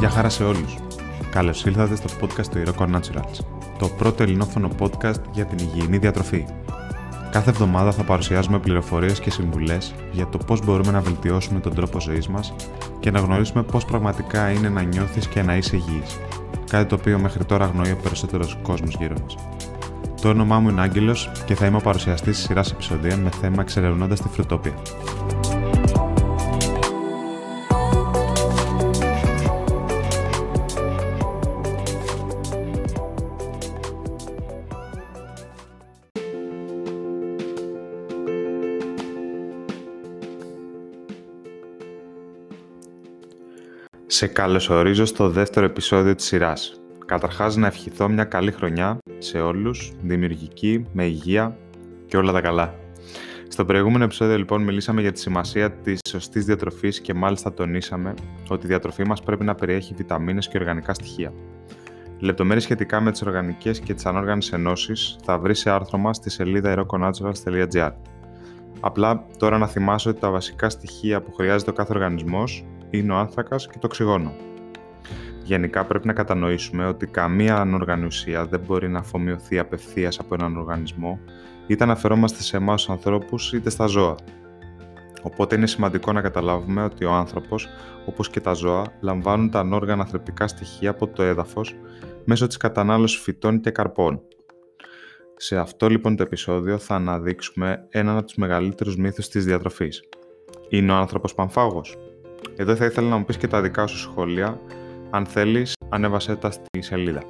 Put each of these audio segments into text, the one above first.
Γεια χαρά σε όλους. Καλώς ήλθατε στο podcast του Iroko Naturals, το πρώτο ελληνόφωνο podcast για την υγιεινή διατροφή. Κάθε εβδομάδα θα παρουσιάζουμε πληροφορίες και συμβουλές για το πώς μπορούμε να βελτιώσουμε τον τρόπο ζωής μας και να γνωρίσουμε πώς πραγματικά είναι να νιώθεις και να είσαι υγιής. Κάτι το οποίο μέχρι τώρα αγνοεί ο περισσότερος κόσμος γύρω μας. Το όνομά μου είναι Άγγελος και θα είμαι ο παρουσιαστής της σειράς επεισοδίων με θέμα εξερευνώντας τη φρουτόπια. Σε καλωσορίζω στο δεύτερο επεισόδιο της σειράς. Καταρχάς να ευχηθώ μια καλή χρονιά σε όλους, δημιουργική, με υγεία και όλα τα καλά. Στο προηγούμενο επεισόδιο λοιπόν μιλήσαμε για τη σημασία της σωστής διατροφής και μάλιστα τονίσαμε ότι η διατροφή μας πρέπει να περιέχει βιταμίνες και οργανικά στοιχεία. Λεπτομέρειες σχετικά με τις οργανικές και τις ανόργανες ενώσεις θα βρεις σε άρθρο μας στη σελίδα eroconaturals.gr. Απλά τώρα να θυμάσαι ότι τα βασικά στοιχεία που χρειάζεται ο κάθε οργανισμός είναι ο άνθρακας και το οξυγόνο. Γενικά πρέπει να κατανοήσουμε ότι καμία ανοργανή ουσία δεν μπορεί να αφομοιωθεί απευθείας από έναν οργανισμό είτε αναφερόμαστε σε εμάς τους ανθρώπους είτε στα ζώα. Οπότε είναι σημαντικό να καταλάβουμε ότι ο άνθρωπος, όπως και τα ζώα, λαμβάνουν τα ανόργανα θρεπτικά στοιχεία από το έδαφος μέσω της κατανάλωσης φυτών και καρπών. Σε αυτό λοιπόν το επεισόδιο θα αναδείξουμε έναν από τους μεγαλύτερους μύθους της διατροφής. Είναι ο άνθρωπος πανφάγος; Εδώ θα ήθελα να μου πεις και τα δικά σου σχόλια. Αν θέλεις, ανέβασέ τα στη σελίδα.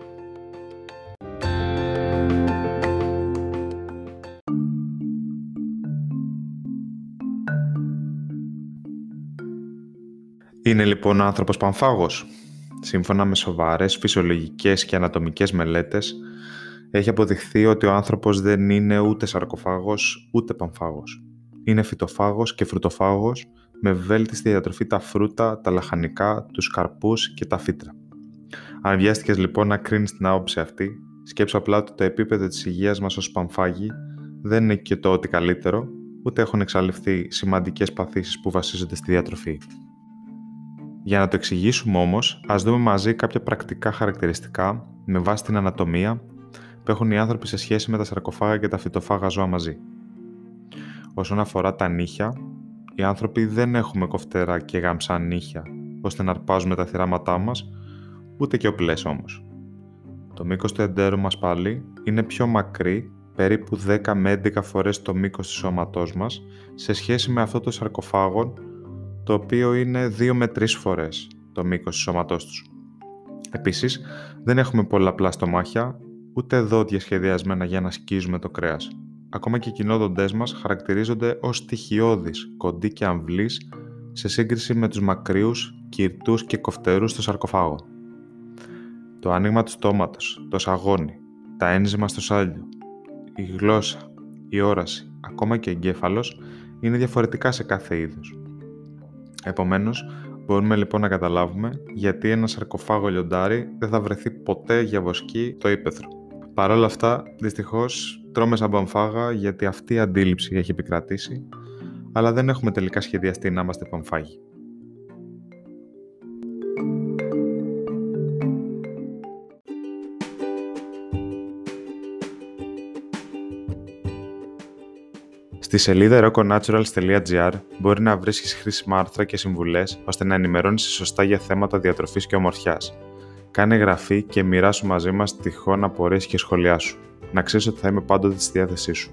Είναι λοιπόν ο άνθρωπος πανφάγος. Σύμφωνα με σοβαρές φυσιολογικές και ανατομικές μελέτες, έχει αποδειχθεί ότι ο άνθρωπος δεν είναι ούτε σαρκοφάγος ούτε πανφάγος. Είναι φυτοφάγος και φρουτοφάγος με βέλτιστη διατροφή τα φρούτα, τα λαχανικά, τους καρπούς και τα φύτρα. Αν βιάστηκες λοιπόν να κρίνεις την άποψη αυτή, σκέψου απλά ότι το επίπεδο της υγείας μας ως πανφάγοι δεν είναι και το ότι καλύτερο, ούτε έχουν εξαλειφθεί σημαντικές παθήσεις που βασίζονται στη διατροφή. Για να το εξηγήσουμε όμως, ας δούμε μαζί κάποια πρακτικά χαρακτηριστικά με βάση την ανατομία που έχουν οι άνθρωποι σε σχέση με τα σαρκοφάγα και τα φυτοφάγα ζώα μαζί. Όσον αφορά τα νύχια, οι άνθρωποι δεν έχουμε κοφτερά και γάμψα νύχια ώστε να αρπάζουμε τα θυράματά μας, ούτε και οπλές όμως. Το μήκος του εντέρου μας πάλι είναι πιο μακρύ, περίπου 10 με 11 φορές το μήκος του σώματός μας, σε σχέση με αυτό το σαρκοφάγο, το οποίο είναι 2 με 3 φορές το μήκος του σώματός τους. Επίσης, δεν έχουμε πολλαπλά στομάχια, ούτε δόντια σχεδιασμένα για να σκίζουμε το κρέας. Ακόμα και οι κοινόδοντές μας χαρακτηρίζονται ως στοιχειώδεις, κοντοί και αμβλείς σε σύγκριση με τους μακριούς, κυρτούς και κοφτερούς στο σαρκοφάγο. Το άνοιγμα του στόματος, το σαγόνι, τα ένζημα στο σάλιο, η γλώσσα, η όραση, ακόμα και ο εγκέφαλος είναι διαφορετικά σε κάθε είδος. Επομένως, μπορούμε λοιπόν να καταλάβουμε γιατί ένα σαρκοφάγο λιοντάρι δεν θα βρεθεί ποτέ για βοσκή το ύπεθρο. Παρ' όλα αυτά, δυστυχώς, τρώμε σαν παμφάγα γιατί αυτή η αντίληψη έχει επικρατήσει, αλλά δεν έχουμε τελικά σχεδιαστεί να είμαστε παμφάγοι. Στη σελίδα roconaturals.gr μπορεί να βρίσκεις χρήσιμα άρθρα και συμβουλές ώστε να ενημερώνεις σωστά για θέματα διατροφής και ομορφιάς. Κάνε εγγραφή και μοιράσου μαζί μας τυχόν απορίες και σχόλιά σου. Να ξέρεις ότι θα είμαι πάντοτε στη διάθεσή σου.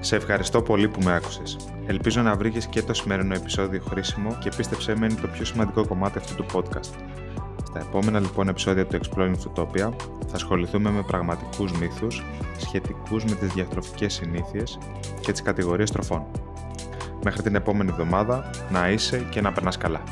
Σε ευχαριστώ πολύ που με άκουσες. Ελπίζω να βρήκες και το σημερινό επεισόδιο χρήσιμο και πίστεψέ με είναι το πιο σημαντικό κομμάτι αυτού του podcast. Στα επόμενα λοιπόν επεισόδια του Exploring Futopia θα ασχοληθούμε με πραγματικούς μύθους σχετικούς με τις διατροφικές συνήθειες και τις κατηγορίες τροφών. Μέχρι την επόμενη εβδομάδα να είσαι και να περνάς καλά.